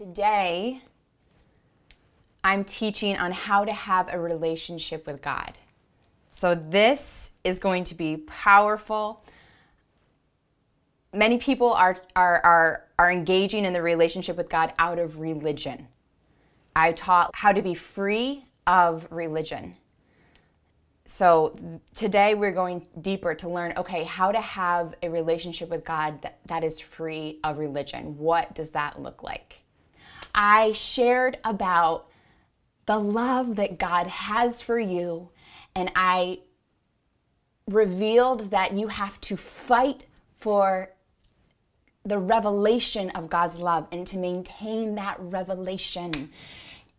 Today, I'm teaching on how to have a relationship with God. So, this is going to be powerful. Many people are, are, are, are engaging in the relationship with God out of religion. I taught how to be free of religion. So, today we're going deeper to learn okay, how to have a relationship with God that, that is free of religion. What does that look like? I shared about the love that God has for you, and I revealed that you have to fight for the revelation of God's love and to maintain that revelation.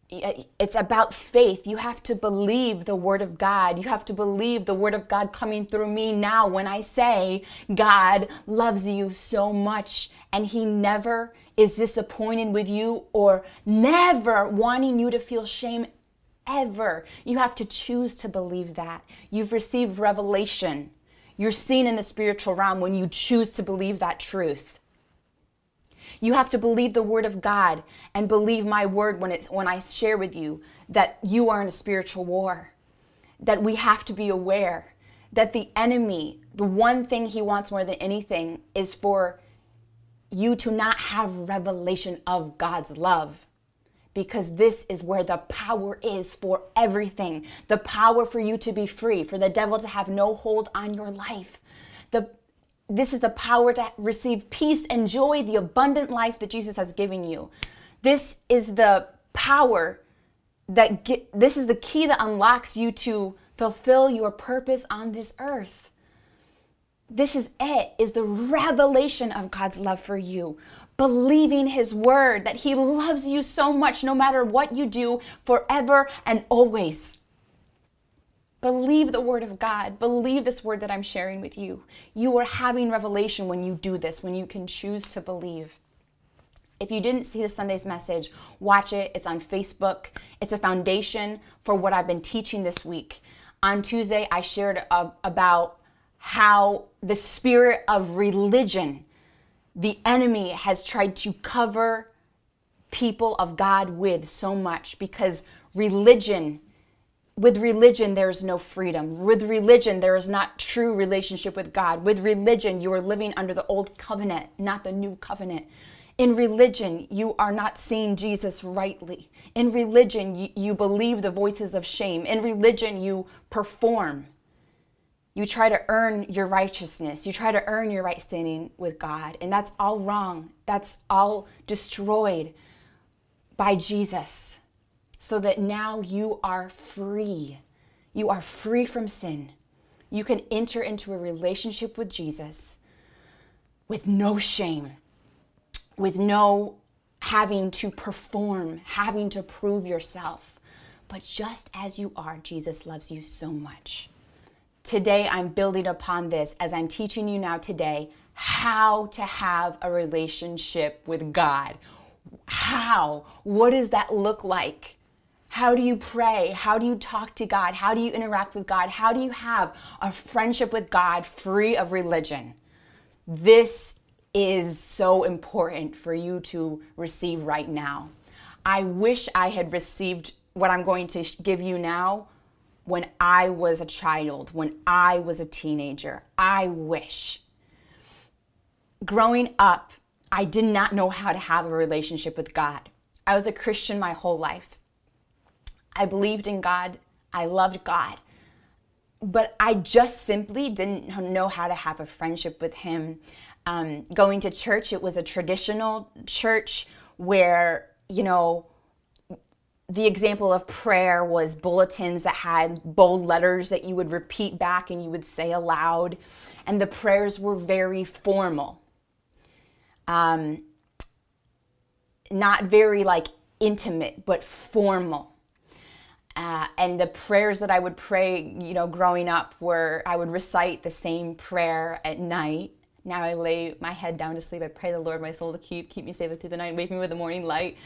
It's about faith. You have to believe the Word of God. You have to believe the Word of God coming through me now when I say God loves you so much and He never is disappointed with you or never wanting you to feel shame ever. You have to choose to believe that. You've received revelation. You're seen in the spiritual realm when you choose to believe that truth. You have to believe the word of God and believe my word when it's when I share with you that you are in a spiritual war. That we have to be aware that the enemy, the one thing he wants more than anything is for you to not have revelation of God's love. Because this is where the power is for everything. The power for you to be free, for the devil to have no hold on your life. The, this is the power to receive peace and joy, the abundant life that Jesus has given you. This is the power that get, this is the key that unlocks you to fulfill your purpose on this earth. This is it, is the revelation of God's love for you. Believing his word that he loves you so much no matter what you do forever and always. Believe the word of God. Believe this word that I'm sharing with you. You are having revelation when you do this, when you can choose to believe. If you didn't see the Sunday's message, watch it. It's on Facebook. It's a foundation for what I've been teaching this week. On Tuesday, I shared uh, about how the spirit of religion, the enemy has tried to cover people of God with so much because religion, with religion, there is no freedom. With religion, there is not true relationship with God. With religion, you are living under the old covenant, not the new covenant. In religion, you are not seeing Jesus rightly. In religion, you, you believe the voices of shame. In religion, you perform. You try to earn your righteousness. You try to earn your right standing with God. And that's all wrong. That's all destroyed by Jesus. So that now you are free. You are free from sin. You can enter into a relationship with Jesus with no shame, with no having to perform, having to prove yourself. But just as you are, Jesus loves you so much. Today, I'm building upon this as I'm teaching you now today how to have a relationship with God. How? What does that look like? How do you pray? How do you talk to God? How do you interact with God? How do you have a friendship with God free of religion? This is so important for you to receive right now. I wish I had received what I'm going to give you now when I was a child, when I was a teenager. I wish. Growing up, I did not know how to have a relationship with God. I was a Christian my whole life. I believed in God, I loved God, but I just simply didn't know how to have a friendship with Him. Um, going to church, it was a traditional church where, you know, the example of prayer was bulletins that had bold letters that you would repeat back and you would say aloud. And the prayers were very formal. Um, not very like intimate, but formal. Uh, and the prayers that I would pray, you know, growing up were I would recite the same prayer at night. Now I lay my head down to sleep. I pray the Lord my soul to keep, keep me safe through the night, wake me with the morning light.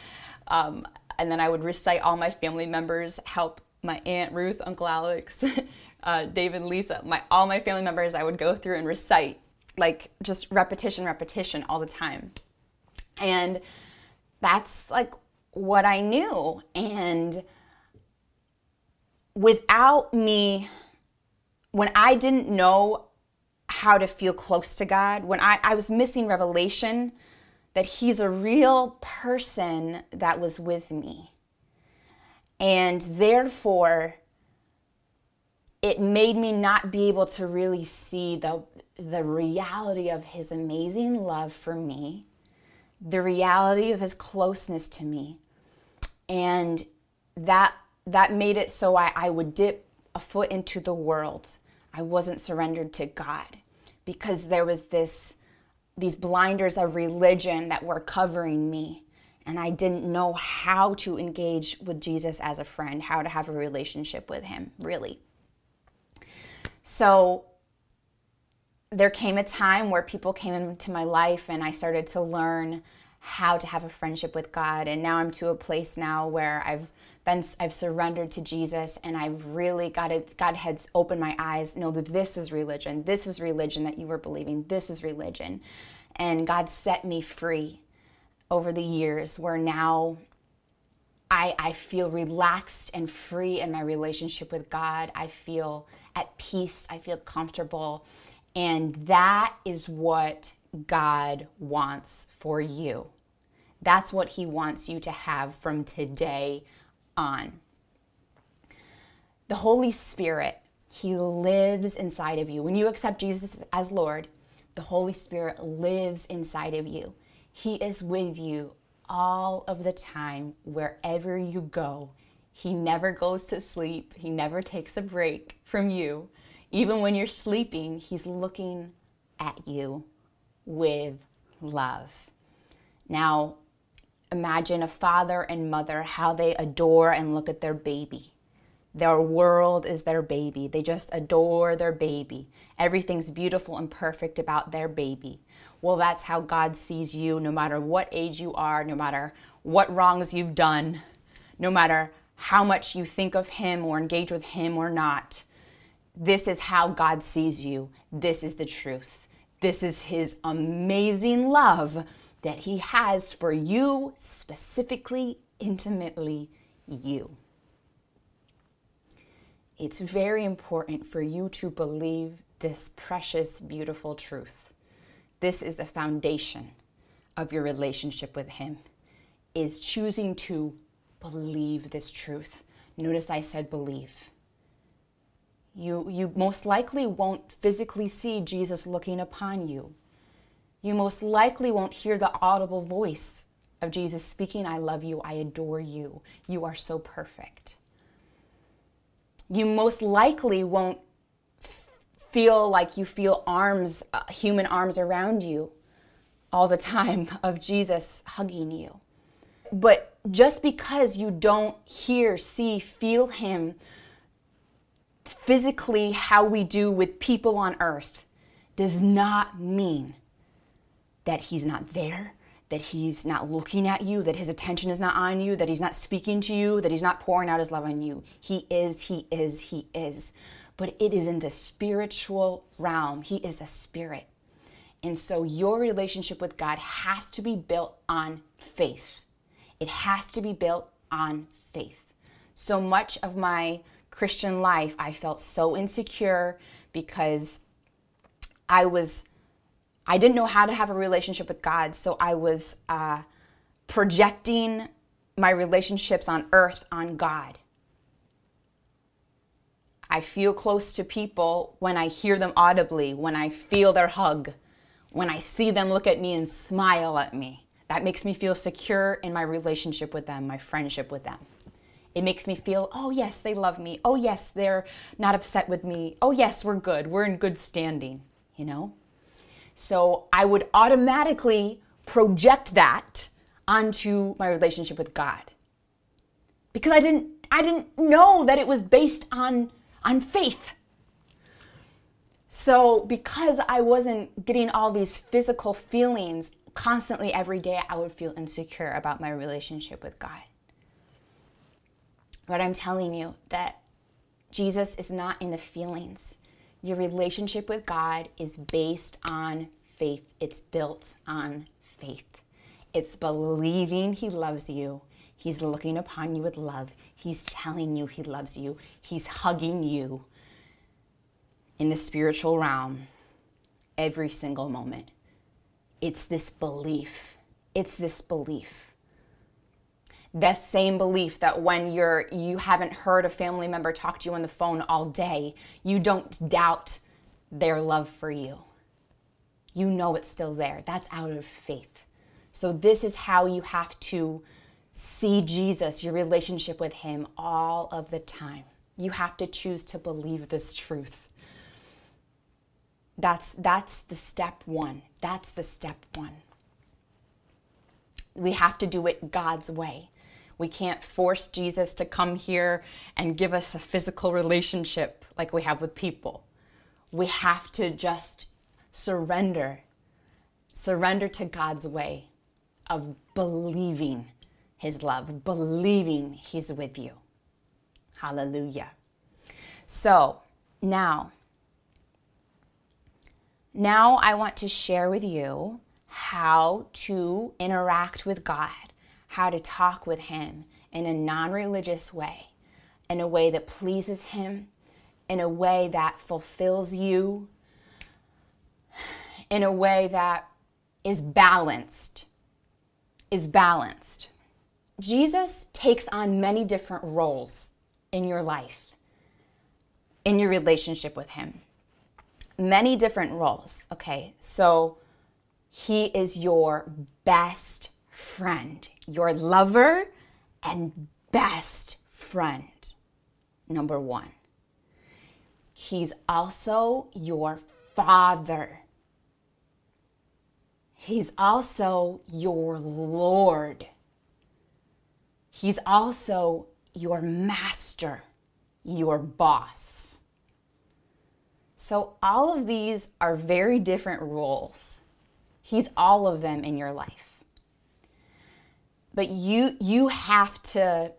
Um, and then I would recite all my family members, help my aunt Ruth, Uncle Alex, uh, David, Lisa, my all my family members. I would go through and recite like just repetition, repetition all the time, and that's like what I knew. And without me, when I didn't know how to feel close to God, when I, I was missing revelation that He's a real person that was with me. And therefore, it made me not be able to really see the, the reality of His amazing love for me, the reality of His closeness to me. And that, that made it so I, I would dip a foot into the world. I wasn't surrendered to God because there was this these blinders of religion that were covering me and I didn't know how to engage with Jesus as a friend, how to have a relationship with him, really. So there came a time where people came into my life and I started to learn how to have a friendship with God and now I'm to a place now where I've been I've surrendered to Jesus and I've really got it God has opened my eyes know that this is religion this was religion that you were believing this is religion and God set me free over the years where now I, I feel relaxed and free in my relationship with God. I feel at peace. I feel comfortable. And that is what God wants for you. That's what He wants you to have from today on. The Holy Spirit, He lives inside of you. When you accept Jesus as Lord, the Holy Spirit lives inside of you. He is with you all of the time, wherever you go. He never goes to sleep, He never takes a break from you. Even when you're sleeping, He's looking at you with love. Now, imagine a father and mother, how they adore and look at their baby. Their world is their baby. They just adore their baby. Everything's beautiful and perfect about their baby. Well, that's how God sees you, no matter what age you are, no matter what wrongs you've done, no matter how much you think of Him or engage with Him or not. This is how God sees you. This is the truth. This is His amazing love that He has for you, specifically, intimately, you it's very important for you to believe this precious, beautiful truth. This is the foundation of your relationship with Him, is choosing to believe this truth. Notice I said believe. You, you most likely won't physically see Jesus looking upon you. You most likely won't hear the audible voice of Jesus speaking, I love you, I adore you, you are so perfect you most likely won't feel like you feel arms, uh, human arms around you all the time of Jesus hugging you. But just because you don't hear, see, feel Him physically how we do with people on earth does not mean that He's not there, that he's not looking at you, that his attention is not on you, that he's not speaking to you, that he's not pouring out his love on you. He is, he is, he is. But it is in the spiritual realm. He is a spirit. And so your relationship with God has to be built on faith. It has to be built on faith. So much of my Christian life, I felt so insecure because I was I didn't know how to have a relationship with God, so I was uh, projecting my relationships on earth on God. I feel close to people when I hear them audibly, when I feel their hug, when I see them look at me and smile at me. That makes me feel secure in my relationship with them, my friendship with them. It makes me feel, oh, yes, they love me. Oh, yes, they're not upset with me. Oh, yes, we're good. We're in good standing, you know? So I would automatically project that onto my relationship with God. Because I didn't I didn't know that it was based on on faith. So because I wasn't getting all these physical feelings constantly every day, I would feel insecure about my relationship with God. But I'm telling you that Jesus is not in the feelings. Your relationship with God is based on faith, it's built on faith. It's believing He loves you. He's looking upon you with love. He's telling you He loves you. He's hugging you in the spiritual realm every single moment. It's this belief. It's this belief. That same belief that when you're you haven't heard a family member talk to you on the phone all day, you don't doubt their love for you. You know it's still there. That's out of faith. So this is how you have to see Jesus, your relationship with him all of the time. You have to choose to believe this truth. That's that's the step 1. That's the step 1. We have to do it God's way. We can't force Jesus to come here and give us a physical relationship like we have with people. We have to just surrender. Surrender to God's way of believing his love, believing he's with you. Hallelujah. So, now now I want to share with you how to interact with God, how to talk with Him in a non religious way, in a way that pleases Him, in a way that fulfills you, in a way that is balanced. Is balanced. Jesus takes on many different roles in your life, in your relationship with Him many different roles. Okay, so he is your best friend, your lover and best friend. Number one. He's also your father. He's also your Lord. He's also your master, your boss. So, all of these are very different roles. He's all of them in your life. But you you have to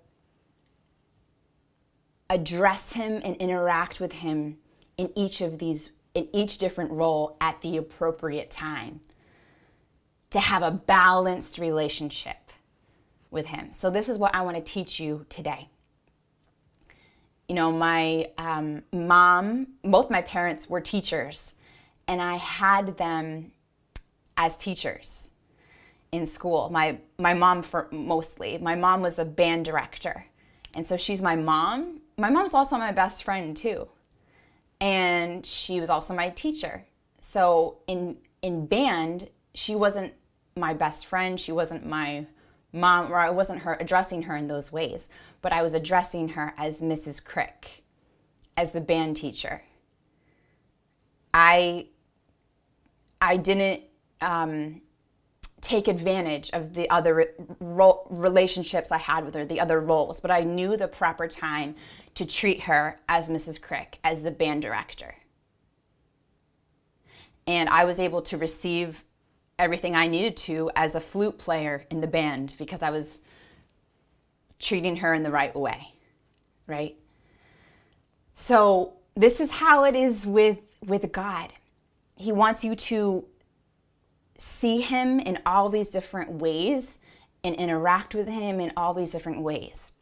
address him and interact with him in each of these in each different role at the appropriate time to have a balanced relationship with him. So this is what I want to teach you today you know, my um, mom, both my parents were teachers, and I had them as teachers in school. My my mom for mostly. My mom was a band director. And so she's my mom. My mom's also my best friend too. And she was also my teacher. So in in band, she wasn't my best friend, she wasn't my mom, or I wasn't her addressing her in those ways, but I was addressing her as Mrs. Crick, as the band teacher. I I didn't um, take advantage of the other ro- relationships I had with her, the other roles, but I knew the proper time to treat her as Mrs. Crick, as the band director. And I was able to receive everything I needed to as a flute player in the band because I was treating her in the right way, right? So, this is how it is with with God. He wants you to see him in all these different ways and interact with him in all these different ways.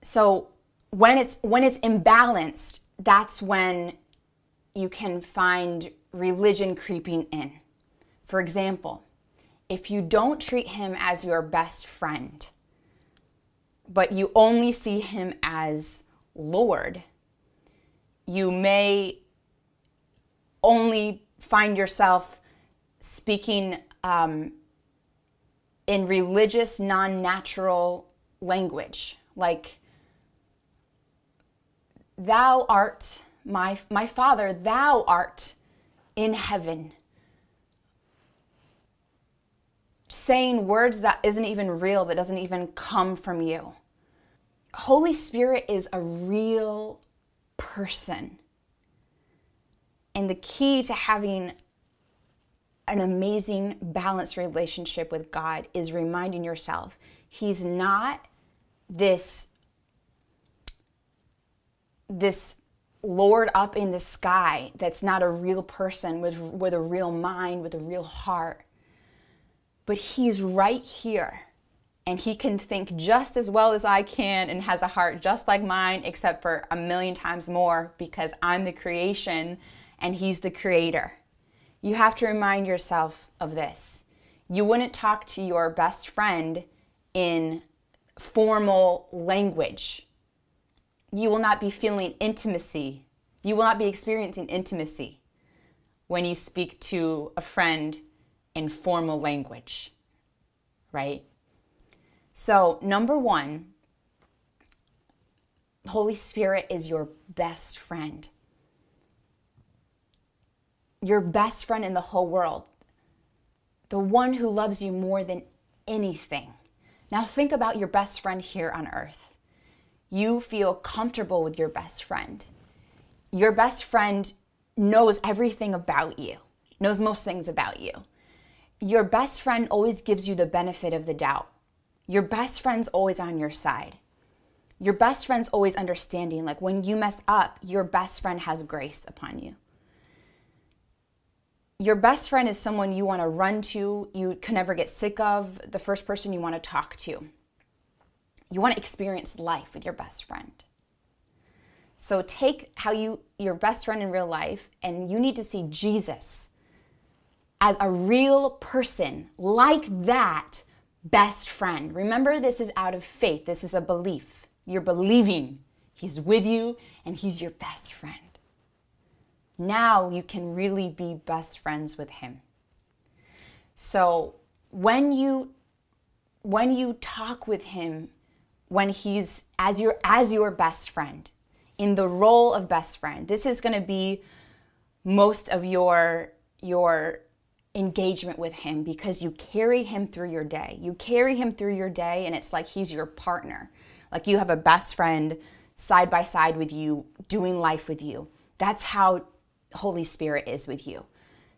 So, when it's when it's imbalanced, that's when you can find religion creeping in for example, if you don't treat him as your best friend, but you only see him as Lord, you may only find yourself speaking um, in religious, non natural language, like, Thou art my, my Father, thou art in heaven saying words that isn't even real, that doesn't even come from you. Holy Spirit is a real person. And the key to having an amazing, balanced relationship with God is reminding yourself He's not this, this Lord up in the sky that's not a real person with, with a real mind, with a real heart but He's right here. And He can think just as well as I can and has a heart just like mine, except for a million times more because I'm the creation and He's the creator. You have to remind yourself of this. You wouldn't talk to your best friend in formal language. You will not be feeling intimacy. You will not be experiencing intimacy when you speak to a friend in formal language, right? So, number one, Holy Spirit is your best friend. Your best friend in the whole world. The one who loves you more than anything. Now, think about your best friend here on earth. You feel comfortable with your best friend. Your best friend knows everything about you, knows most things about you. Your best friend always gives you the benefit of the doubt. Your best friend's always on your side. Your best friend's always understanding. Like when you mess up, your best friend has grace upon you. Your best friend is someone you want to run to, you can never get sick of, the first person you want to talk to. You want to experience life with your best friend. So take how you your best friend in real life and you need to see Jesus as a real person like that best friend. Remember this is out of faith. This is a belief. You're believing he's with you and he's your best friend. Now you can really be best friends with him. So when you when you talk with him when he's as your as your best friend in the role of best friend. This is going to be most of your your engagement with him because you carry him through your day. You carry him through your day and it's like he's your partner. Like you have a best friend side by side with you doing life with you. That's how Holy Spirit is with you.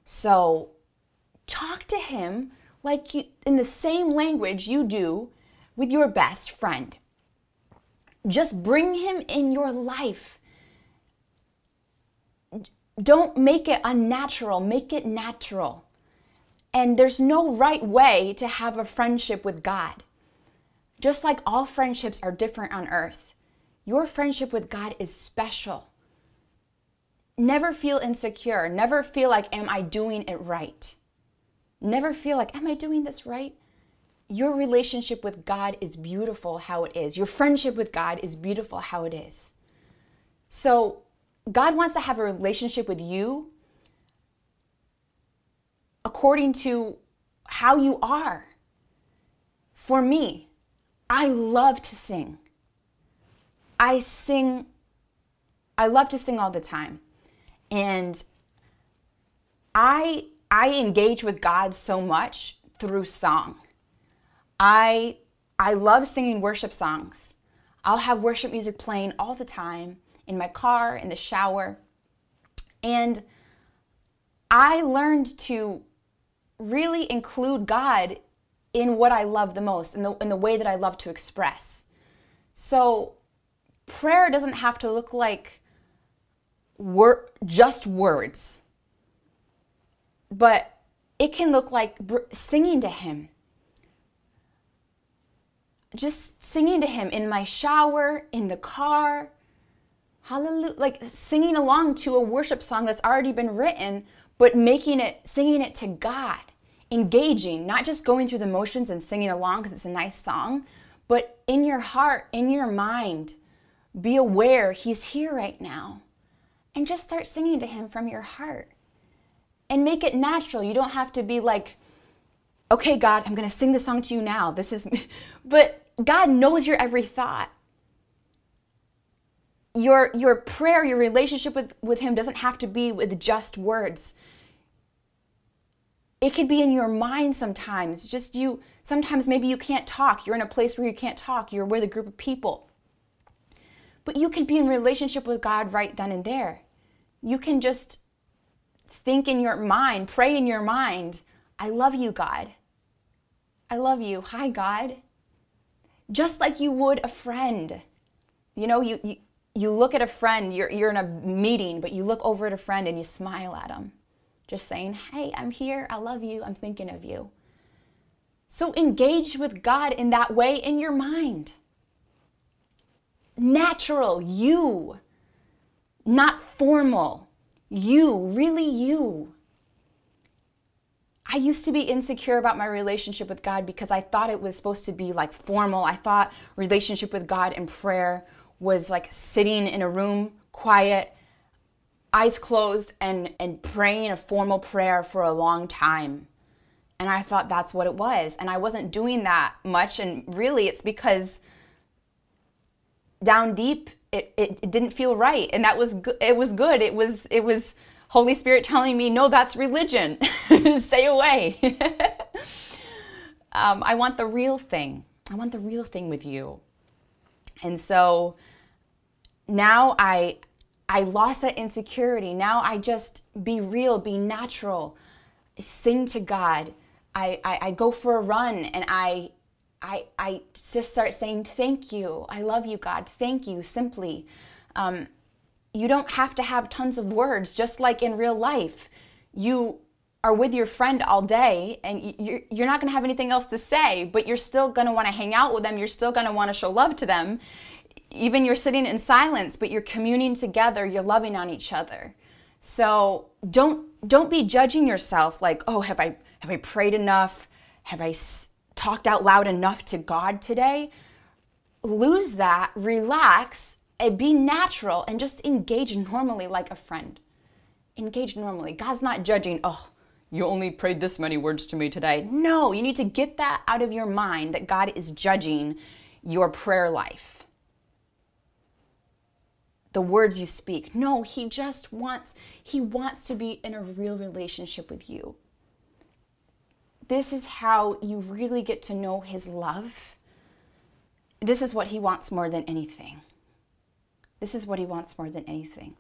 So talk to him like you in the same language you do with your best friend. Just bring him in your life. Don't make it unnatural, make it natural. And there's no right way to have a friendship with God. Just like all friendships are different on earth, your friendship with God is special. Never feel insecure. Never feel like, am I doing it right? Never feel like, am I doing this right? your relationship with God is beautiful how it is. Your friendship with God is beautiful how it is. So, God wants to have a relationship with you according to how you are. For me, I love to sing. I sing, I love to sing all the time. And I I engage with God so much through song. I I love singing worship songs. I'll have worship music playing all the time in my car, in the shower. And I learned to really include God in what I love the most, in the, in the way that I love to express. So prayer doesn't have to look like wor- just words, but it can look like br- singing to Him just singing to him in my shower, in the car. Hallelujah. Like singing along to a worship song that's already been written, but making it, singing it to God, engaging, not just going through the motions and singing along because it's a nice song, but in your heart, in your mind, be aware He's here right now. And just start singing to Him from your heart. And make it natural. You don't have to be like, okay, God, I'm going to sing the song to you now. This is, but God knows your every thought. Your, your prayer, your relationship with, with Him doesn't have to be with just words. It could be in your mind sometimes. Just you, sometimes maybe you can't talk. You're in a place where you can't talk. You're with a group of people. But you can be in relationship with God right then and there. You can just think in your mind, pray in your mind, I love you, God. I love you. Hi, God just like you would a friend. You know, you, you, you look at a friend, you're, you're in a meeting, but you look over at a friend and you smile at them, just saying, Hey, I'm here. I love you. I'm thinking of you. So engage with God in that way in your mind. Natural, you, not formal, you, really you. I used to be insecure about my relationship with God because I thought it was supposed to be like formal. I thought relationship with God and prayer was like sitting in a room, quiet, eyes closed, and, and praying a formal prayer for a long time. And I thought that's what it was. And I wasn't doing that much. And really, it's because down deep, it, it, it didn't feel right. And that was good. It was good. It was, it was Holy Spirit telling me, no, that's religion. Stay away. um, I want the real thing. I want the real thing with you. And so now I I lost that insecurity. Now I just be real, be natural, sing to God. I, I, I go for a run and I I I just start saying thank you. I love you, God. Thank you. Simply. Um, you don't have to have tons of words, just like in real life. You are with your friend all day and you're, you're not going to have anything else to say, but you're still going to want to hang out with them. You're still going to want to show love to them. Even you're sitting in silence, but you're communing together, you're loving on each other. So don't don't be judging yourself like, "Oh, have I have I prayed enough? Have I talked out loud enough to God today?" Lose that, relax, and be natural and just engage normally like a friend. Engage normally. God's not judging, oh, you only prayed this many words to me today. No, you need to get that out of your mind that God is judging your prayer life. The words you speak. No, he just wants he wants to be in a real relationship with you. This is how you really get to know his love. This is what he wants more than anything. This is what he wants more than anything.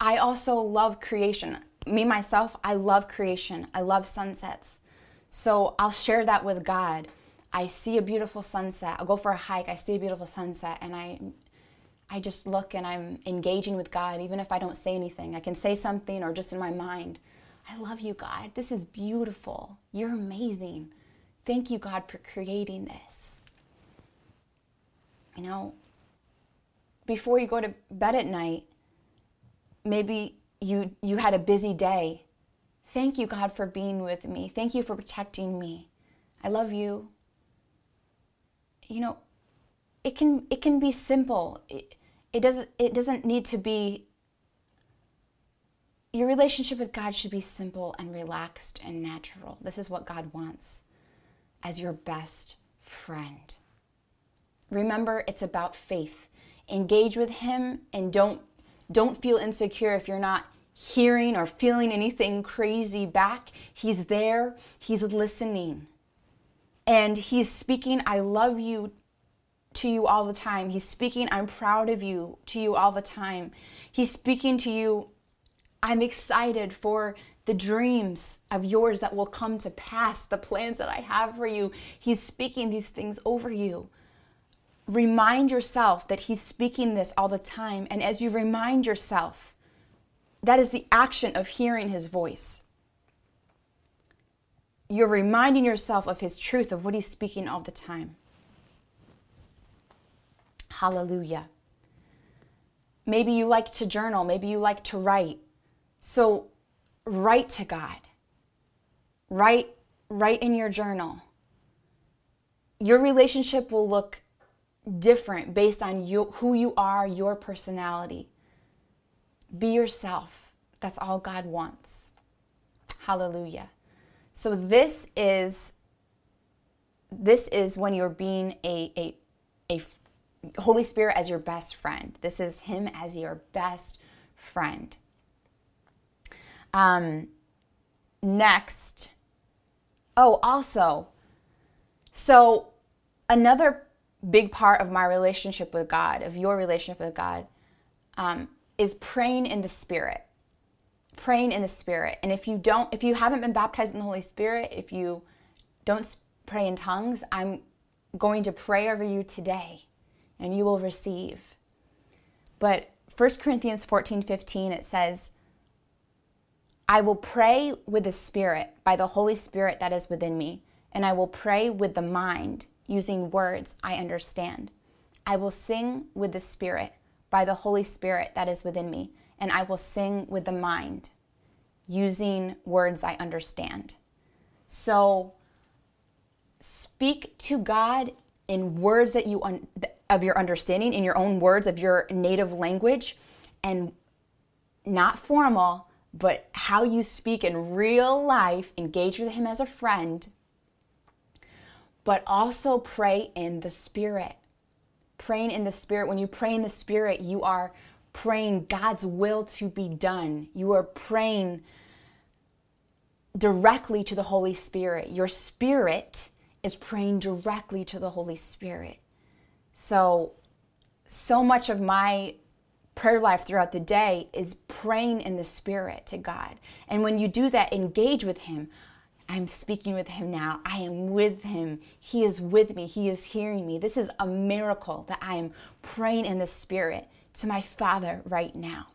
I also love creation. Me, myself, I love creation. I love sunsets. So I'll share that with God. I see a beautiful sunset. I'll go for a hike. I see a beautiful sunset and I I just look and I'm engaging with God even if I don't say anything. I can say something or just in my mind. I love you, God. This is beautiful. You're amazing. Thank you, God, for creating this. You know, before you go to bed at night, maybe you you had a busy day. Thank you God for being with me. Thank you for protecting me. I love you. You know, it can it can be simple. It, it doesn't it doesn't need to be your relationship with God should be simple and relaxed and natural. This is what God wants as your best friend. Remember, it's about faith. Engage with him and don't don't feel insecure if you're not hearing or feeling anything crazy back. He's there, he's listening. And he's speaking, I love you to you all the time. He's speaking, I'm proud of you to you all the time. He's speaking to you, I'm excited for the dreams of yours that will come to pass, the plans that I have for you. He's speaking these things over you. Remind yourself that He's speaking this all the time. And as you remind yourself, that is the action of hearing His voice. You're reminding yourself of His truth, of what He's speaking all the time. Hallelujah. Maybe you like to journal, maybe you like to write. So write to God. Write write in your journal. Your relationship will look different based on you, who you are, your personality. Be yourself. That's all God wants. Hallelujah. So this is this is when you're being a, a, a Holy Spirit as your best friend. This is Him as your best friend. Um, next, oh, also, so another big part of my relationship with God, of your relationship with God, um, is praying in the Spirit. Praying in the Spirit. And if you don't, if you haven't been baptized in the Holy Spirit, if you don't pray in tongues, I'm going to pray over you today and you will receive. But 1 Corinthians 14 15, it says, I will pray with the Spirit by the Holy Spirit that is within me, and I will pray with the mind using words I understand. I will sing with the Spirit by the Holy Spirit that is within me, and I will sing with the mind using words I understand. So speak to God in words that you un- of your understanding in your own words of your native language and not formal but how you speak in real life engage with him as a friend but also pray in the spirit. Praying in the spirit. When you pray in the spirit you are praying God's will to be done. You are praying directly to the Holy Spirit. Your spirit is praying directly to the Holy Spirit. So, so much of my prayer life throughout the day is praying in the Spirit to God. And when you do that, engage with Him. I'm speaking with Him now. I am with Him. He is with me. He is hearing me. This is a miracle that I am praying in the Spirit to my Father right now.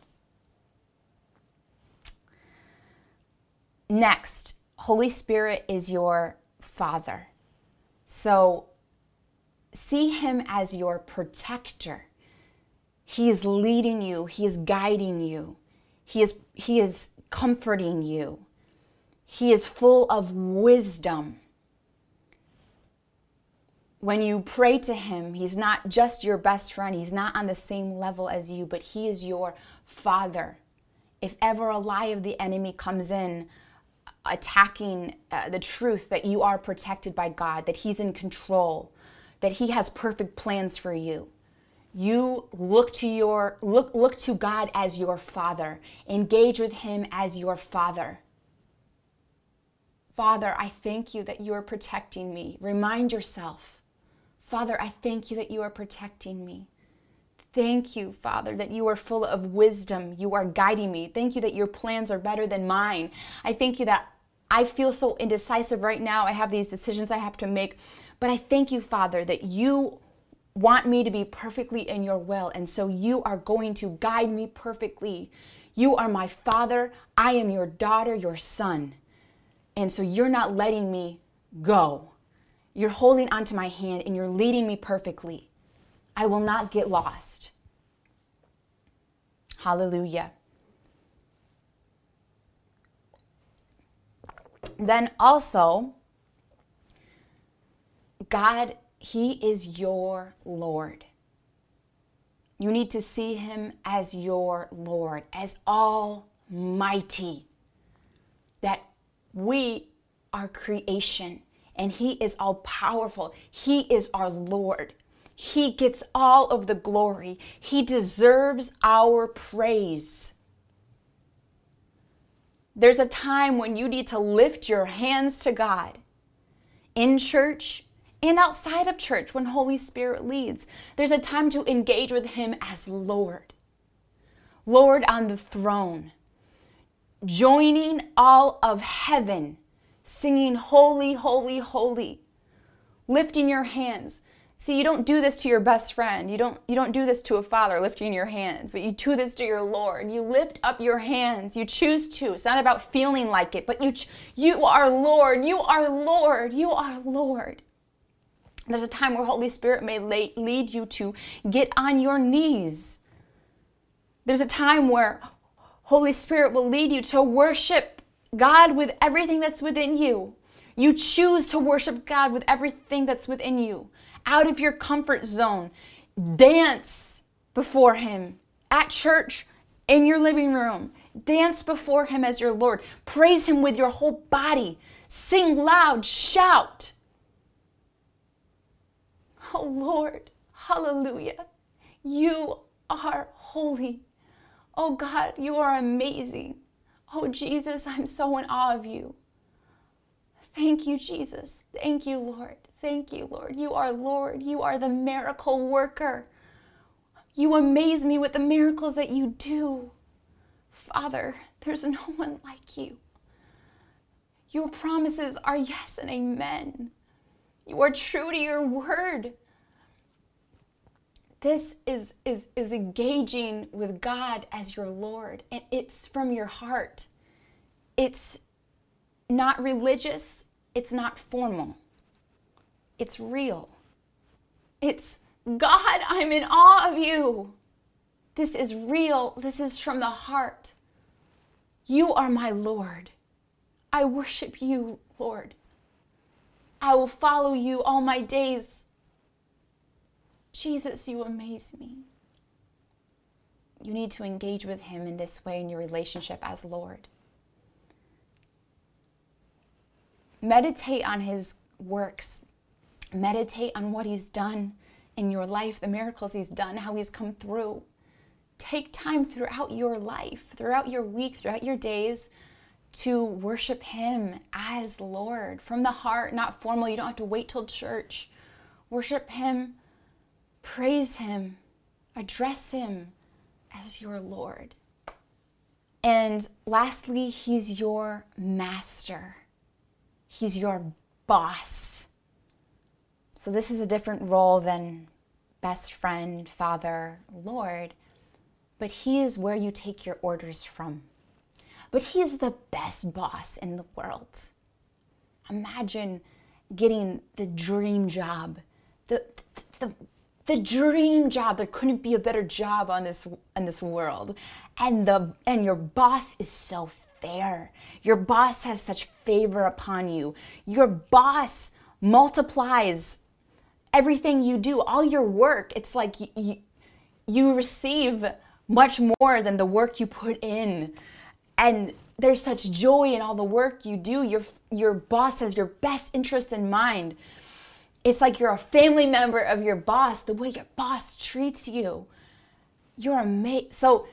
Next, Holy Spirit is your Father. So see him as your protector. He is leading you, he is guiding you. He is he is comforting you. He is full of wisdom. When you pray to him, he's not just your best friend. He's not on the same level as you, but he is your father. If ever a lie of the enemy comes in, attacking uh, the truth that you are protected by God, that He's in control, that He has perfect plans for you. You look to your look look to God as your father. Engage with him as your father. Father, I thank you that you are protecting me. Remind yourself. Father, I thank you that you are protecting me. Thank you, Father, that you are full of wisdom. You are guiding me. Thank you that your plans are better than mine. I thank you that I feel so indecisive right now. I have these decisions I have to make. But I thank you, Father, that you want me to be perfectly in your will. And so you are going to guide me perfectly. You are my Father. I am your daughter, your son. And so you're not letting me go. You're holding onto my hand and you're leading me perfectly. I will not get lost. Hallelujah. then also, God, He is your Lord. You need to see Him as your Lord, as Almighty. That we are creation and He is all powerful. He is our Lord. He gets all of the glory. He deserves our praise. There's a time when you need to lift your hands to God in church and outside of church when Holy Spirit leads. There's a time to engage with Him as Lord, Lord on the throne, joining all of heaven, singing, Holy, Holy, Holy, lifting your hands. See, you don't do this to your best friend. You don't you don't do this to a father lifting your hands, but you do this to your Lord. You lift up your hands. You choose to. It's not about feeling like it, but you you are Lord. You are Lord. You are Lord. There's a time where Holy Spirit may lead you to get on your knees. There's a time where Holy Spirit will lead you to worship God with everything that's within you. You choose to worship God with everything that's within you out of your comfort zone. Dance before Him at church, in your living room. Dance before Him as your Lord. Praise Him with your whole body. Sing loud, shout. Oh Lord, hallelujah. You are holy. Oh God, you are amazing. Oh Jesus, I'm so in awe of you. Thank you, Jesus. Thank you, Lord. Thank you, Lord. You are Lord. You are the miracle worker. You amaze me with the miracles that you do. Father, there's no one like you. Your promises are yes and amen. You are true to your word. This is, is, is engaging with God as your Lord, and it's from your heart. it's not religious, it's not formal, it's real. It's God, I'm in awe of you. This is real, this is from the heart. You are my Lord. I worship you, Lord. I will follow you all my days. Jesus, you amaze me. You need to engage with Him in this way in your relationship as Lord. Meditate on His works, meditate on what He's done in your life, the miracles He's done, how He's come through. Take time throughout your life, throughout your week, throughout your days to worship Him as Lord from the heart, not formal. You don't have to wait till church. Worship Him, praise Him, address Him as your Lord. And lastly, He's your master, He's your boss. So, this is a different role than best friend, father, Lord, but He is where you take your orders from but he's the best boss in the world. Imagine getting the dream job, the, the, the dream job. There couldn't be a better job on this in this world, and the and your boss is so fair. Your boss has such favor upon you. Your boss multiplies everything you do, all your work. It's like you, you, you receive much more than the work you put in and there's such joy in all the work you do. Your your boss has your best interest in mind. It's like you're a family member of your boss. The way your boss treats you, you're amazing. So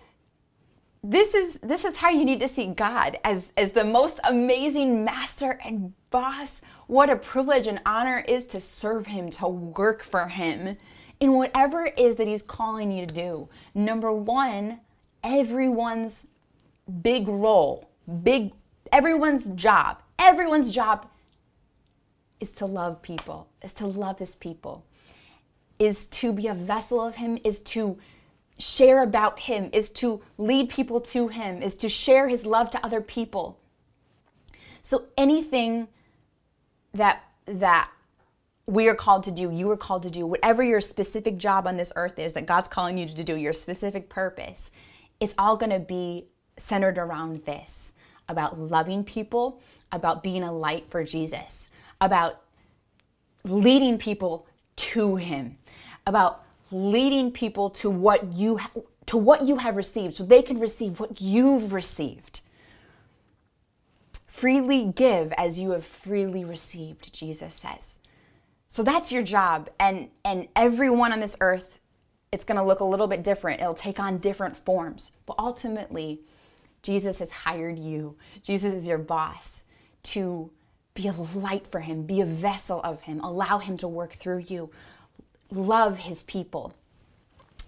this is this is how you need to see God as as the most amazing master and boss. What a privilege and honor is to serve him, to work for him in whatever it is that he's calling you to do. Number 1, everyone's big role, big, everyone's job, everyone's job is to love people, is to love his people, is to be a vessel of him, is to share about him, is to lead people to him, is to share his love to other people. So anything that that we are called to do, you are called to do, whatever your specific job on this earth is that God's calling you to do, your specific purpose, it's all going to be centered around this about loving people, about being a light for Jesus, about leading people to him, about leading people to what you to what you have received so they can receive what you've received. Freely give as you have freely received, Jesus says. So that's your job and and everyone on this earth it's going to look a little bit different. It'll take on different forms. But ultimately, Jesus has hired you. Jesus is your boss to be a light for him, be a vessel of him, allow him to work through you, love his people.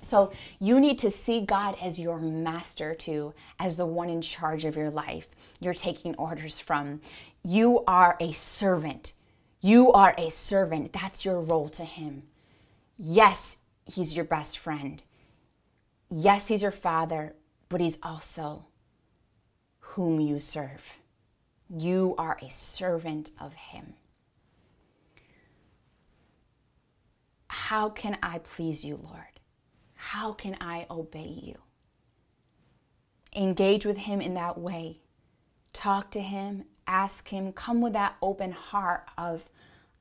So you need to see God as your master too, as the one in charge of your life. You're taking orders from. You are a servant. You are a servant. That's your role to him. Yes, he's your best friend. Yes, he's your father, but he's also whom you serve. You are a servant of Him. How can I please you, Lord? How can I obey you? Engage with Him in that way. Talk to Him, ask Him, come with that open heart of,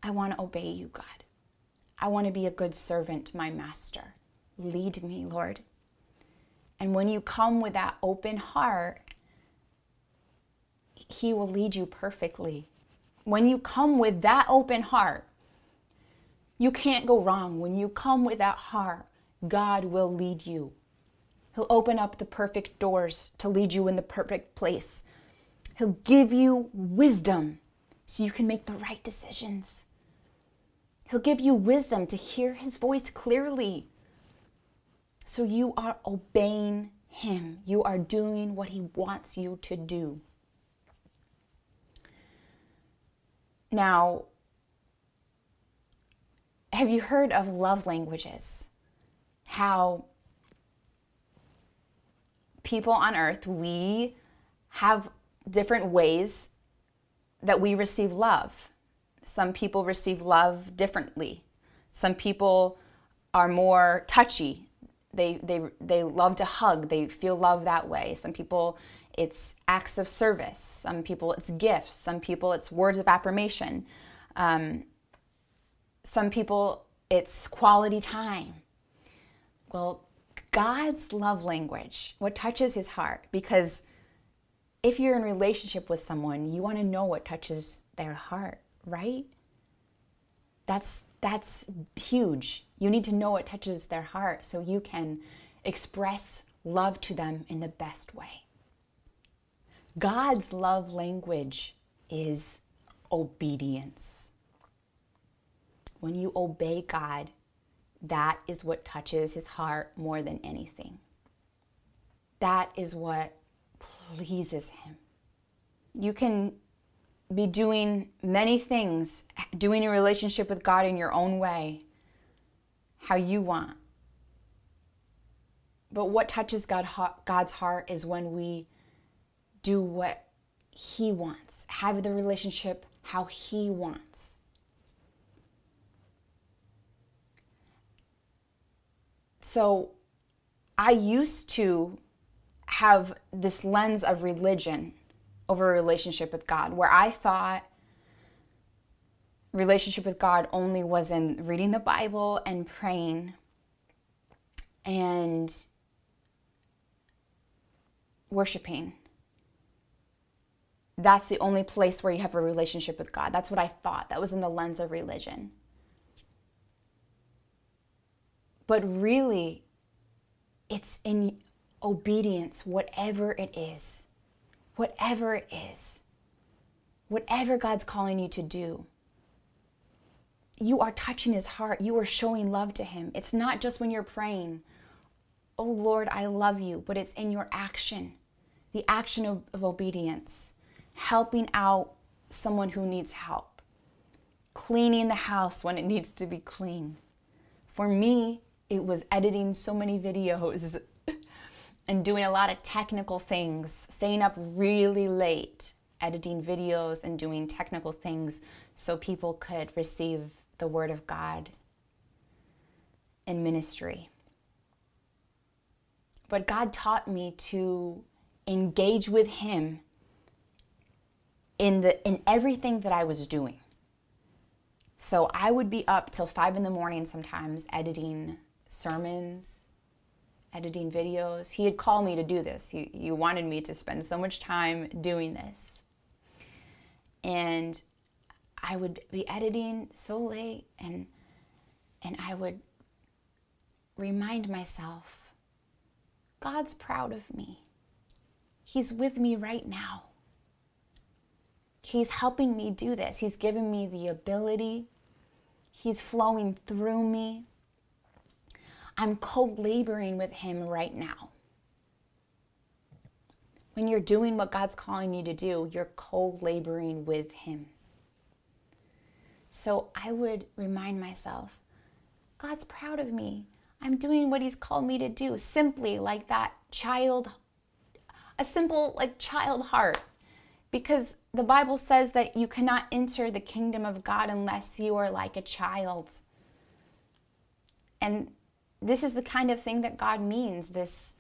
I want to obey you, God. I want to be a good servant my Master. Lead me, Lord. And when you come with that open heart, he will lead you perfectly. When you come with that open heart, you can't go wrong. When you come with that heart, God will lead you. He'll open up the perfect doors to lead you in the perfect place. He'll give you wisdom so you can make the right decisions. He'll give you wisdom to hear his voice clearly. So you are obeying him. You are doing what he wants you to do. Now, have you heard of love languages? How people on earth, we have different ways that we receive love. Some people receive love differently. Some people are more touchy. They, they, they love to hug. They feel love that way. Some people, it's acts of service. Some people, it's gifts. Some people, it's words of affirmation. Um, some people, it's quality time. Well, God's love language, what touches his heart, because if you're in relationship with someone, you want to know what touches their heart, right? That's that's huge. You need to know what touches their heart so you can express love to them in the best way. God's love language is obedience. When you obey God, that is what touches his heart more than anything. That is what pleases him. You can be doing many things, doing a relationship with God in your own way, how you want. But what touches God, God's heart is when we do what He wants, have the relationship how He wants. So I used to have this lens of religion over a relationship with God, where I thought relationship with God only was in reading the Bible and praying and worshiping. That's the only place where you have a relationship with God. That's what I thought. That was in the lens of religion. But really, it's in obedience, whatever it is. Whatever it is. Whatever God's calling you to do. You are touching his heart. You are showing love to him. It's not just when you're praying, Oh Lord, I love you, but it's in your action, the action of, of obedience, helping out someone who needs help, cleaning the house when it needs to be clean. For me, it was editing so many videos and doing a lot of technical things, staying up really late, editing videos and doing technical things so people could receive the Word of God in ministry. But God taught me to engage with Him in, the, in everything that I was doing. So I would be up till five in the morning sometimes editing sermons, editing videos. He had called me to do this. He, he wanted me to spend so much time doing this. And I would be editing so late and and I would remind myself God's proud of me. He's with me right now. He's helping me do this. He's given me the ability. He's flowing through me. I'm co laboring with Him right now. When you're doing what God's calling you to do, you're co laboring with Him. So I would remind myself God's proud of me. I'm doing what He's called me to do, simply like that child, a simple, like child heart. Because the Bible says that you cannot enter the kingdom of God unless you are like a child. And this is the kind of thing that God means this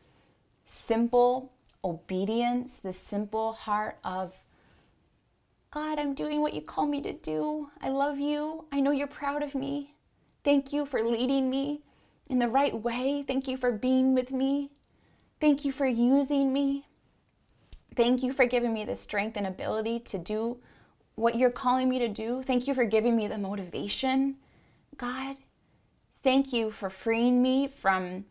simple obedience, this simple heart of God, I'm doing what you call me to do. I love you. I know you're proud of me. Thank you for leading me in the right way. Thank you for being with me. Thank you for using me. Thank you for giving me the strength and ability to do what you're calling me to do. Thank you for giving me the motivation, God. Thank you for freeing me from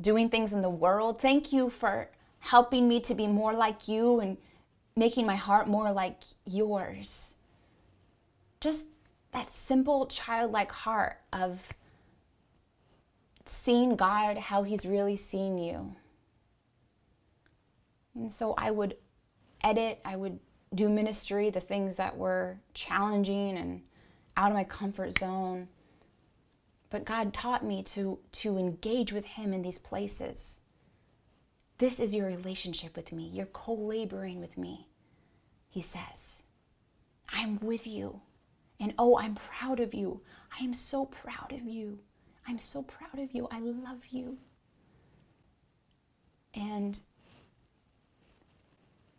doing things in the world. Thank you for helping me to be more like you and making my heart more like yours. Just that simple childlike heart of seeing God how He's really seen you. And so I would edit, I would do ministry, the things that were challenging and out of my comfort zone. But God taught me to, to engage with Him in these places. This is your relationship with me. You're co laboring with me. he says. I'm with you. And oh, I'm proud of you. I am so proud of you. I'm so proud of you. I love you. And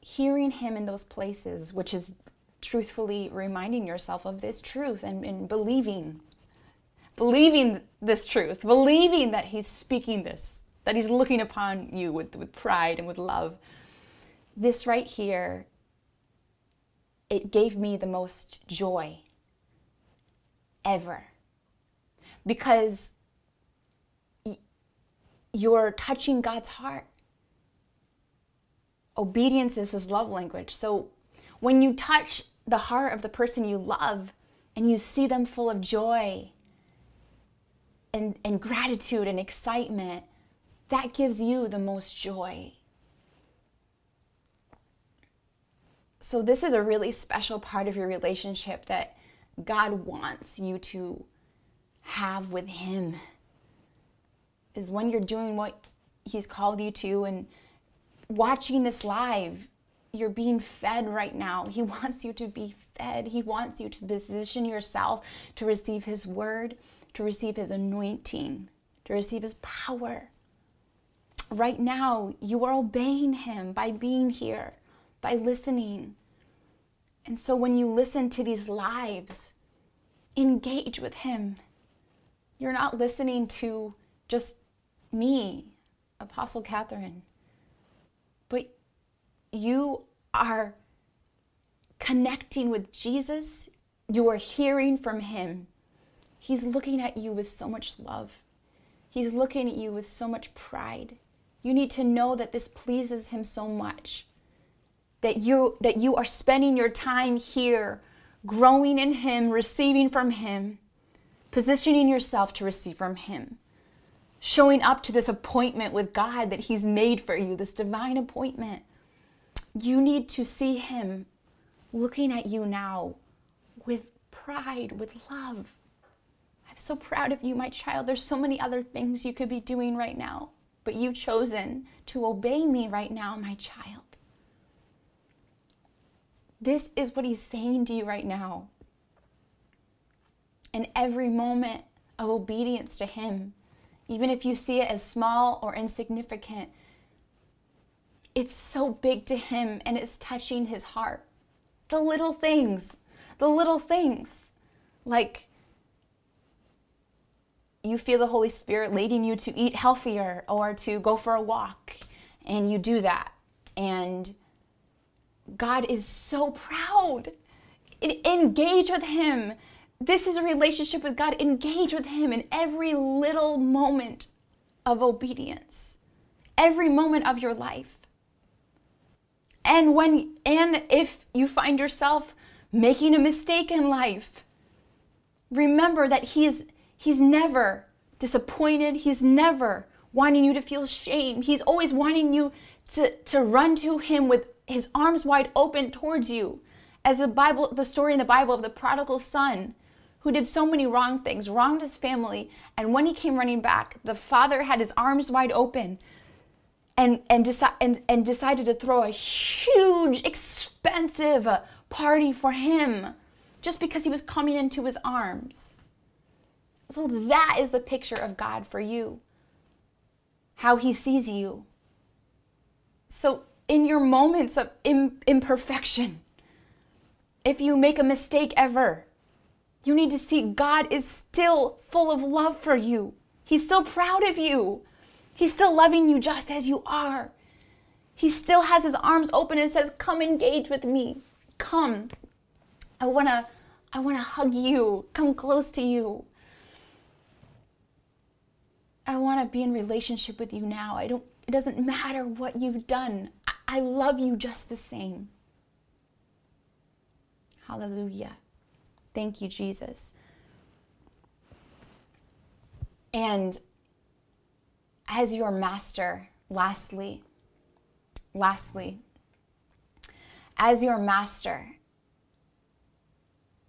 hearing him in those places, which is truthfully reminding yourself of this truth and, and believing, believing this truth, believing that he's speaking this, that he's looking upon you with, with pride and with love. This right here, it gave me the most joy ever. Because you're touching God's heart. Obedience is his love language. So when you touch the heart of the person you love and you see them full of joy and, and gratitude and excitement, that gives you the most joy. So, this is a really special part of your relationship that God wants you to have with Him. Is when you're doing what He's called you to and watching this live, you're being fed right now. He wants you to be fed. He wants you to position yourself to receive His word, to receive His anointing, to receive His power. Right now, you are obeying Him by being here, by listening. And so when you listen to these lives, engage with Him. You're not listening to just me, Apostle Kathryn, but you are connecting with Jesus. You are hearing from Him. He's looking at you with so much love. He's looking at you with so much pride. You need to know that this pleases him so much. That you that you are spending your time here growing in him, receiving from him, positioning yourself to receive from him. Showing up to this appointment with God that he's made for you, this divine appointment. You need to see him looking at you now with pride, with love. I'm so proud of you, my child. There's so many other things you could be doing right now but you've chosen to obey me right now, my child. This is what he's saying to you right now. In every moment of obedience to him, even if you see it as small or insignificant, it's so big to him and it's touching his heart. The little things, the little things, like you feel the Holy Spirit leading you to eat healthier or to go for a walk, and you do that. And God is so proud. Engage with Him. This is a relationship with God. Engage with Him in every little moment of obedience, every moment of your life. And when and if you find yourself making a mistake in life, remember that He is He's never disappointed. He's never wanting you to feel shame. He's always wanting you to, to run to him with his arms wide open towards you. As the Bible, the story in the Bible of the prodigal son who did so many wrong things, wronged his family, and when he came running back, the father had his arms wide open and and, deci- and, and decided to throw a huge, expensive party for him just because he was coming into his arms. So that is the picture of God for you. How he sees you. So in your moments of imperfection, if you make a mistake ever, you need to see God is still full of love for you. He's still proud of you. He's still loving you just as you are. He still has his arms open and says, "Come engage with me. Come. I want to I want to hug you. Come close to you. I want to be in relationship with you now. I don't it doesn't matter what you've done. I, I love you just the same. Hallelujah. Thank you, Jesus. And as your master, lastly, lastly, as your master,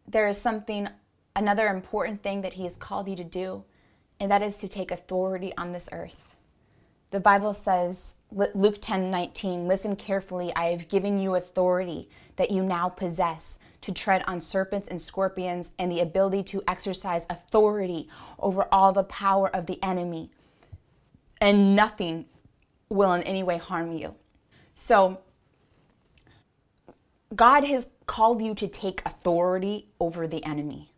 there is something, another important thing that he has called you to do and that is to take authority on this earth. The Bible says, Luke 10 19, listen carefully. I have given you authority that you now possess to tread on serpents and scorpions and the ability to exercise authority over all the power of the enemy. And nothing will in any way harm you. So, God has called you to take authority over the enemy.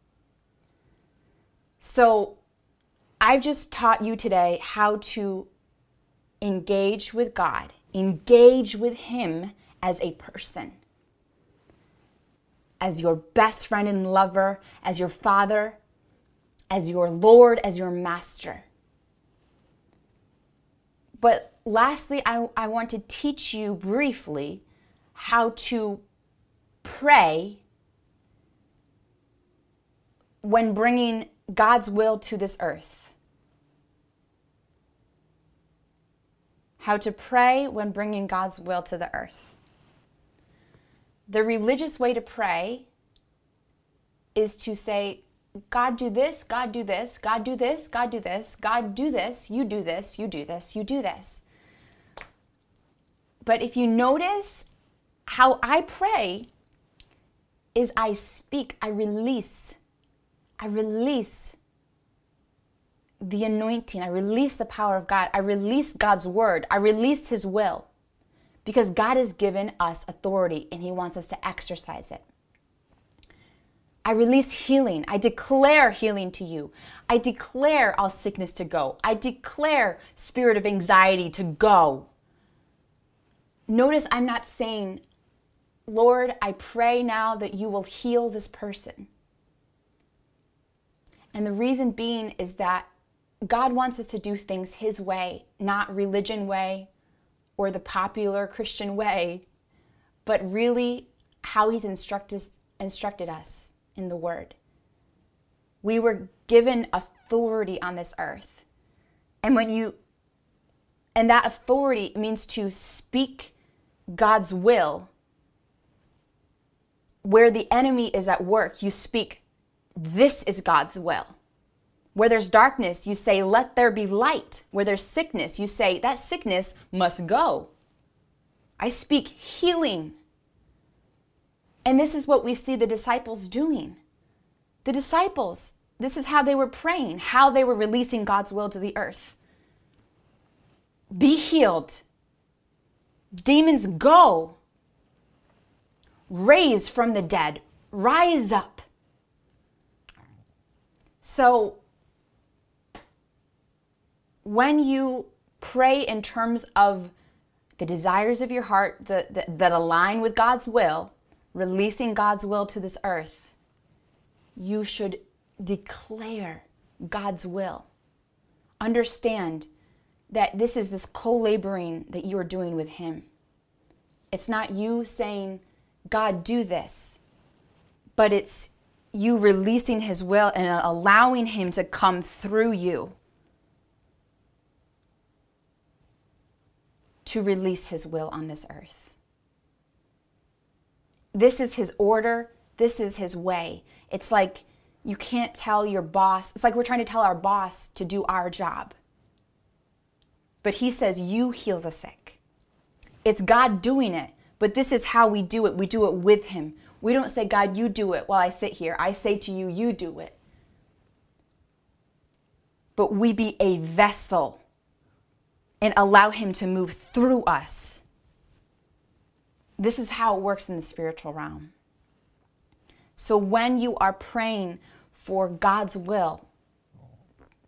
So, I've just taught you today how to engage with God, engage with Him as a person, as your best friend and lover, as your father, as your Lord, as your master. But lastly, I, I want to teach you briefly how to pray when bringing God's will to this earth. how to pray when bringing God's will to the earth. The religious way to pray is to say, God do this, God do this, God do this, God do this, God do this, you do this, you do this, you do this. But if you notice how I pray, is I speak, I release, I release the anointing. I release the power of God. I release God's word. I release His will because God has given us authority and He wants us to exercise it. I release healing. I declare healing to you. I declare all sickness to go. I declare spirit of anxiety to go. Notice I'm not saying, Lord, I pray now that you will heal this person. And the reason being is that God wants us to do things His way, not religion way or the popular Christian way, but really how He's instructed, instructed us in the Word. We were given authority on this earth. And when you, and that authority means to speak God's will. Where the enemy is at work, you speak, This is God's will. Where there's darkness, you say, Let there be light. Where there's sickness, you say, That sickness must go. I speak healing. And this is what we see the disciples doing. The disciples, this is how they were praying, how they were releasing God's will to the earth. Be healed. Demons go. Raise from the dead. Rise up. So when you pray in terms of the desires of your heart that, that, that, align with God's will, releasing God's will to this earth, you should declare God's will. Understand that this is this co laboring that you are doing with Him. It's not you saying, God, do this, but it's you releasing His will and allowing Him to come through you to release his will on this earth. This is his order, this is his way. It's like you can't tell your boss, it's like we're trying to tell our boss to do our job. But he says, You heal the sick. It's God doing it, but this is how we do it. We do it with him. We don't say, God, you do it while I sit here. I say to you, you do it. But we be a vessel and allow Him to move through us. This is how it works in the spiritual realm. So when you are praying for God's will,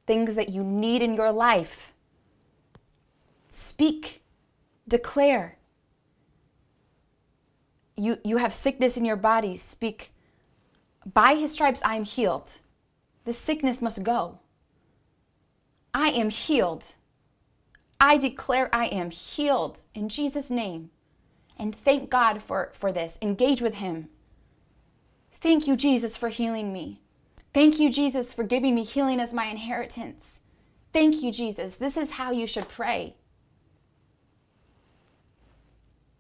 things that you need in your life, speak, declare. You, you have sickness in your body, speak, by his stripes I am healed. The sickness must go. I am healed. I declare I am healed in Jesus' name. And thank God for, for this. Engage with Him. Thank you, Jesus, for healing me. Thank you, Jesus, for giving me healing as my inheritance. Thank you, Jesus. This is how you should pray.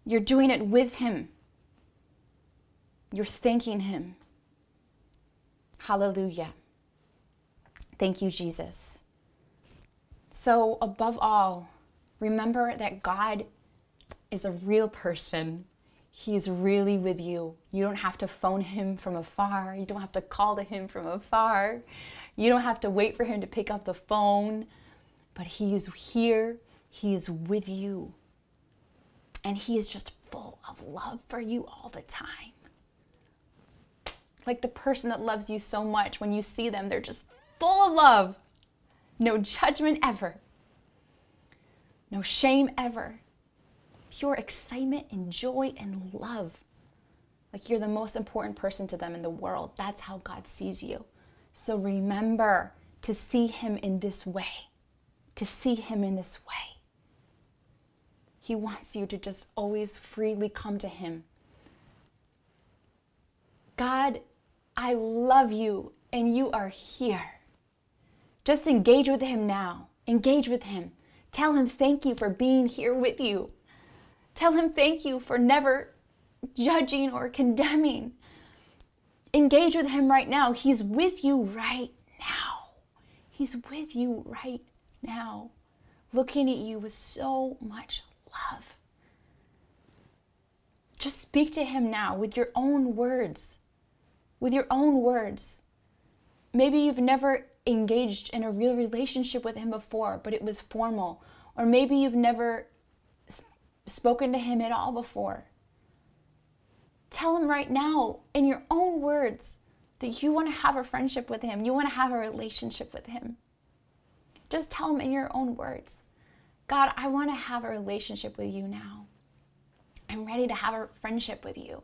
You're doing it with Him, you're thanking Him. Hallelujah. Thank you, Jesus. So, above all, Remember that God is a real person. He's really with you. You don't have to phone him from afar. You don't have to call to him from afar. You don't have to wait for him to pick up the phone. But he is here. He is with you. And he is just full of love for you all the time. Like the person that loves you so much, when you see them, they're just full of love. No judgment ever. No shame ever pure excitement and joy and love. Like you're the most important person to them in the world. That's how God sees you. So remember to see Him in this way, to see Him in this way. He wants you to just always freely come to Him. God, I love you and you are here. Just engage with Him now. Engage with Him. Tell Him thank you for being here with you. Tell him thank you for never judging or condemning. Engage with him right now. He's with you right now. He's with you right now, looking at you with so much love. Just speak to him now with your own words. With your own words. Maybe you've never engaged in a real relationship with him before, but it was formal. Or maybe you've never spoken to him at all before. Tell him right now, in your own words, that you want to have a friendship with him. You want to have a relationship with him. Just tell him in your own words God, I want to have a relationship with you now. I'm ready to have a friendship with you.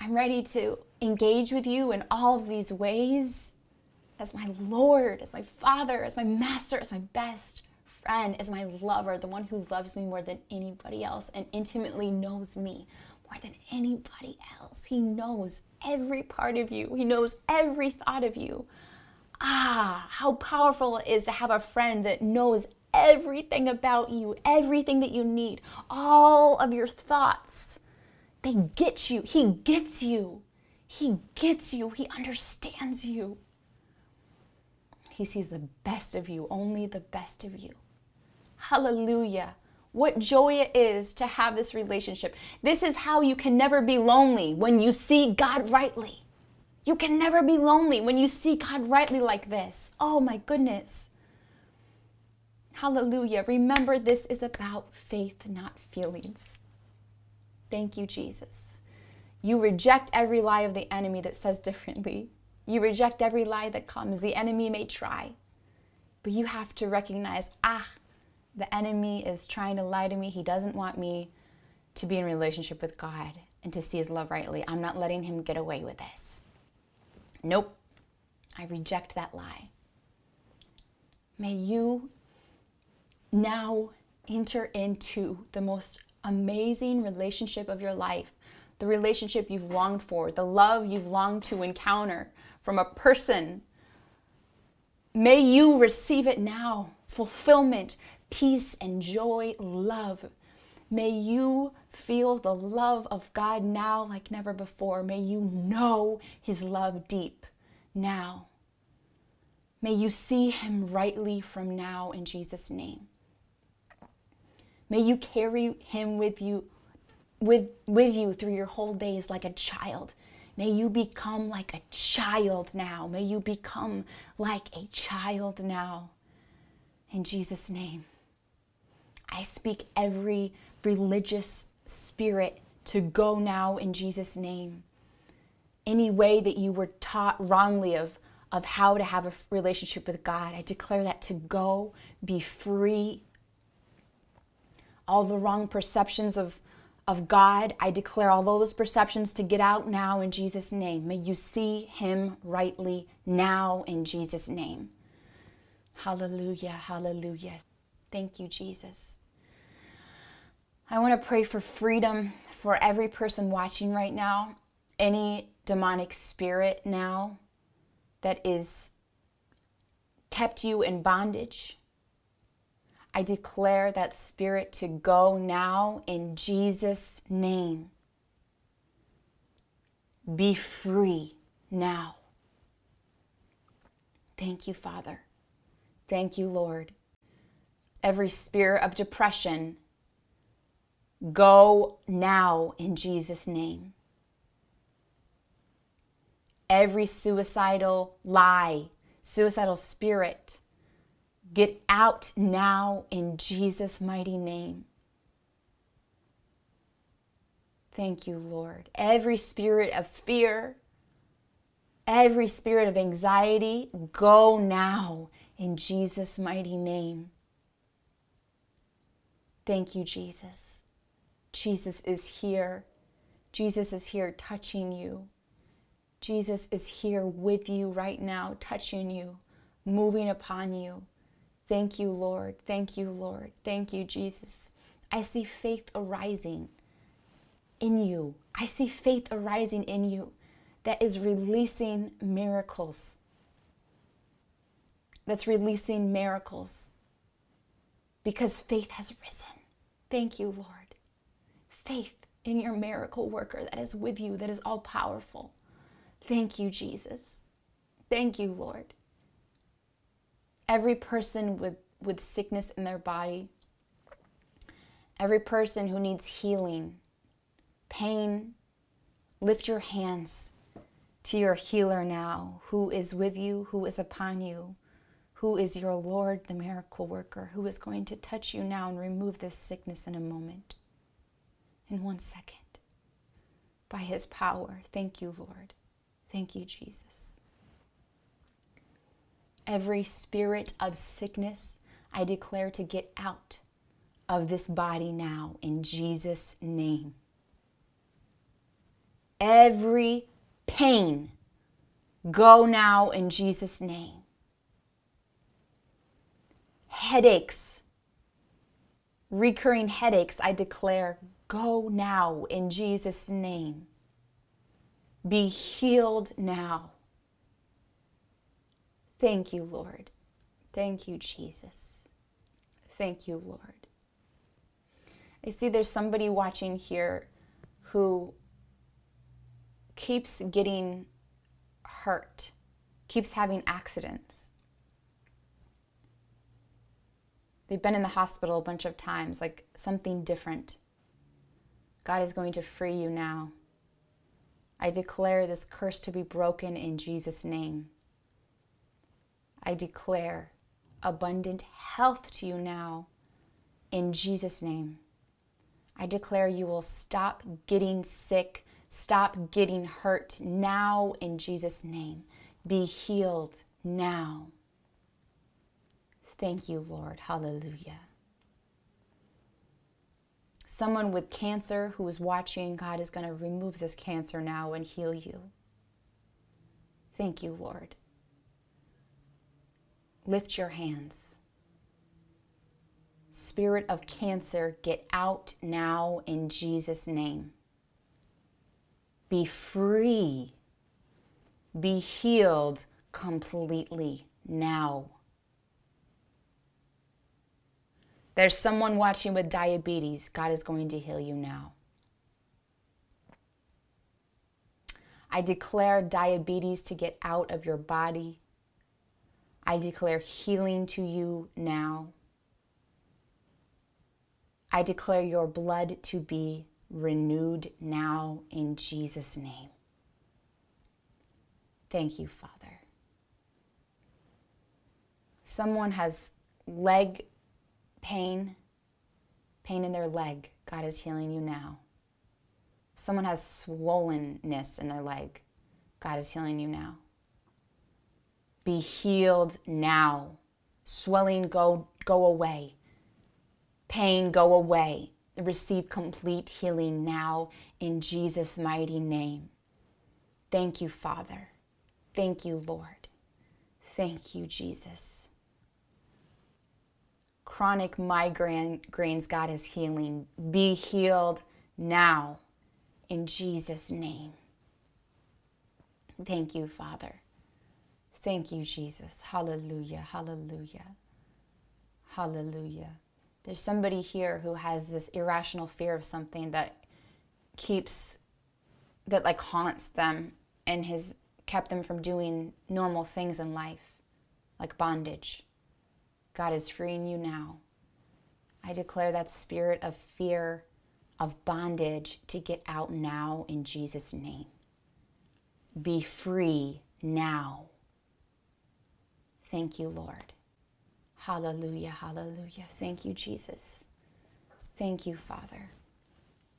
I'm ready to engage with you in all of these ways as my Lord, as my Father, as my Master, as my best friend, as my lover, the one who loves me more than anybody else and intimately knows me more than anybody else. He knows every part of you, He knows every thought of you. Ah, how powerful it is to have a friend that knows everything about you, everything that you need, all of your thoughts. They get you. He gets you. He gets you. He understands you. He sees the best of you, only the best of you. Hallelujah. What joy it is to have this relationship. This is how you can never be lonely when you see God rightly. You can never be lonely when you see God rightly like this. Oh my goodness. Hallelujah. Remember, this is about faith, not feelings. Thank you, Jesus. You reject every lie of the enemy that says differently. You reject every lie that comes. The enemy may try, but you have to recognize ah, the enemy is trying to lie to me. He doesn't want me to be in relationship with God and to see his love rightly. I'm not letting him get away with this. Nope. I reject that lie. May you now enter into the most amazing relationship of your life, the relationship you've longed for, the love you've longed to encounter from a person. May you receive it now. Fulfillment, peace and joy, love. May you feel the love of God now like never before. May you know His love deep now. May you see Him rightly from now in Jesus' name. May you carry Him with you. With, with you through your whole days like a child. May you become like a child now. May you become like a child now. In Jesus' name. I speak every religious spirit to go now in Jesus' name. Any way that you were taught wrongly of, of how to have a relationship with God, I declare that to go, be free. All the wrong perceptions of, of God, I declare all those perceptions to get out now in Jesus' name. May you see Him rightly now in Jesus' name. Hallelujah, hallelujah. Thank you, Jesus. I want to pray for freedom for every person watching right now, any demonic spirit now that is kept you in bondage. I declare that spirit to go now in Jesus' name. Be free now. Thank you, Father. Thank you, Lord Every spirit of depression, go now in Jesus' name. Every suicidal lie, suicidal spirit, get out now in Jesus' mighty name. Thank you, Lord. Every spirit of fear, every spirit of anxiety, go now in Jesus' mighty name. Thank you, Jesus. Jesus is here. Jesus is here touching you. Jesus is here with you right now, touching you, moving upon you. Thank you, Lord. Thank you, Lord. Thank you, Jesus. I see faith arising in you. I see faith arising in you that is releasing miracles. That's releasing miracles because faith has risen. Thank you, Lord. Faith in your miracle worker that is with you, that is all powerful. Thank you, Jesus. Thank you, Lord. Every person with, with sickness in their body, every person who needs healing, pain, lift your hands to your healer now, who is with you, who is upon you, who is your Lord, the miracle worker, who is going to touch you now and remove this sickness in a moment, in one second, by his power. Thank you, Lord. Thank you, Jesus. Every spirit of sickness, I declare to get out of this body now in Jesus' name every pain go now in Jesus' name. Headaches, recurring headaches, I declare, go now in Jesus' name. Be healed now. Thank you, Lord. Thank you, Jesus. Thank you, Lord. I see there's somebody watching here who keeps getting hurt, keeps having accidents. They've been in the hospital a bunch of times, like something different. God is going to free you now. I declare this curse to be broken in Jesus' name. I declare abundant health to you now in Jesus' name. I declare you will stop getting sick Stop getting hurt now in Jesus' name. Be healed now. Thank you, Lord. Hallelujah. Someone with cancer who is watching, God is going to remove this cancer now and heal you. Thank you, Lord. Lift your hands. Spirit of cancer, get out now in Jesus' name. Be free. Be healed completely now. There's someone watching with diabetes. God is going to heal you now. I declare diabetes to get out of your body. I declare healing to you now. I declare your blood to be renewed now in Jesus' name. Thank you, Father. Someone has leg pain, pain in their leg. God is healing you now. Someone has swollenness in their leg. God is healing you now. Be healed now. Swelling go go away. Pain go away receive complete healing now in Jesus' mighty name. Thank you, Father. Thank you, Lord. Thank you, Jesus. Chronic migraines, God is healing. Be healed now in Jesus' name. Thank you, Father. Thank you, Jesus. Hallelujah. Hallelujah. Hallelujah there's somebody here who has this irrational fear of something that keeps that like haunts them and has kept them from doing normal things in life like bondage god is freeing you now I declare that spirit of fear, of bondage to get out now in Jesus' name. Be free now. Thank you, Lord. Hallelujah, hallelujah. Thank you, Jesus. Thank you, Father.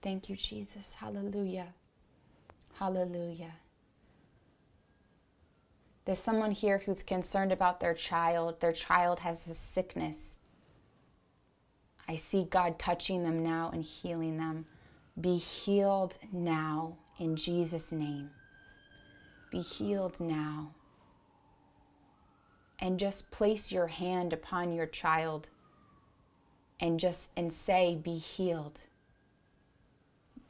Thank you, Jesus. Hallelujah. Hallelujah. There's someone here who's concerned about their child. Their child has a sickness. I see God touching them now and healing them. Be healed now in Jesus' name. Be healed now. And just place your hand upon your child and just and say be healed.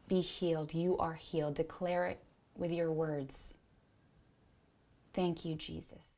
Be healed. You are healed. Declare it with your words. Thank you, Jesus.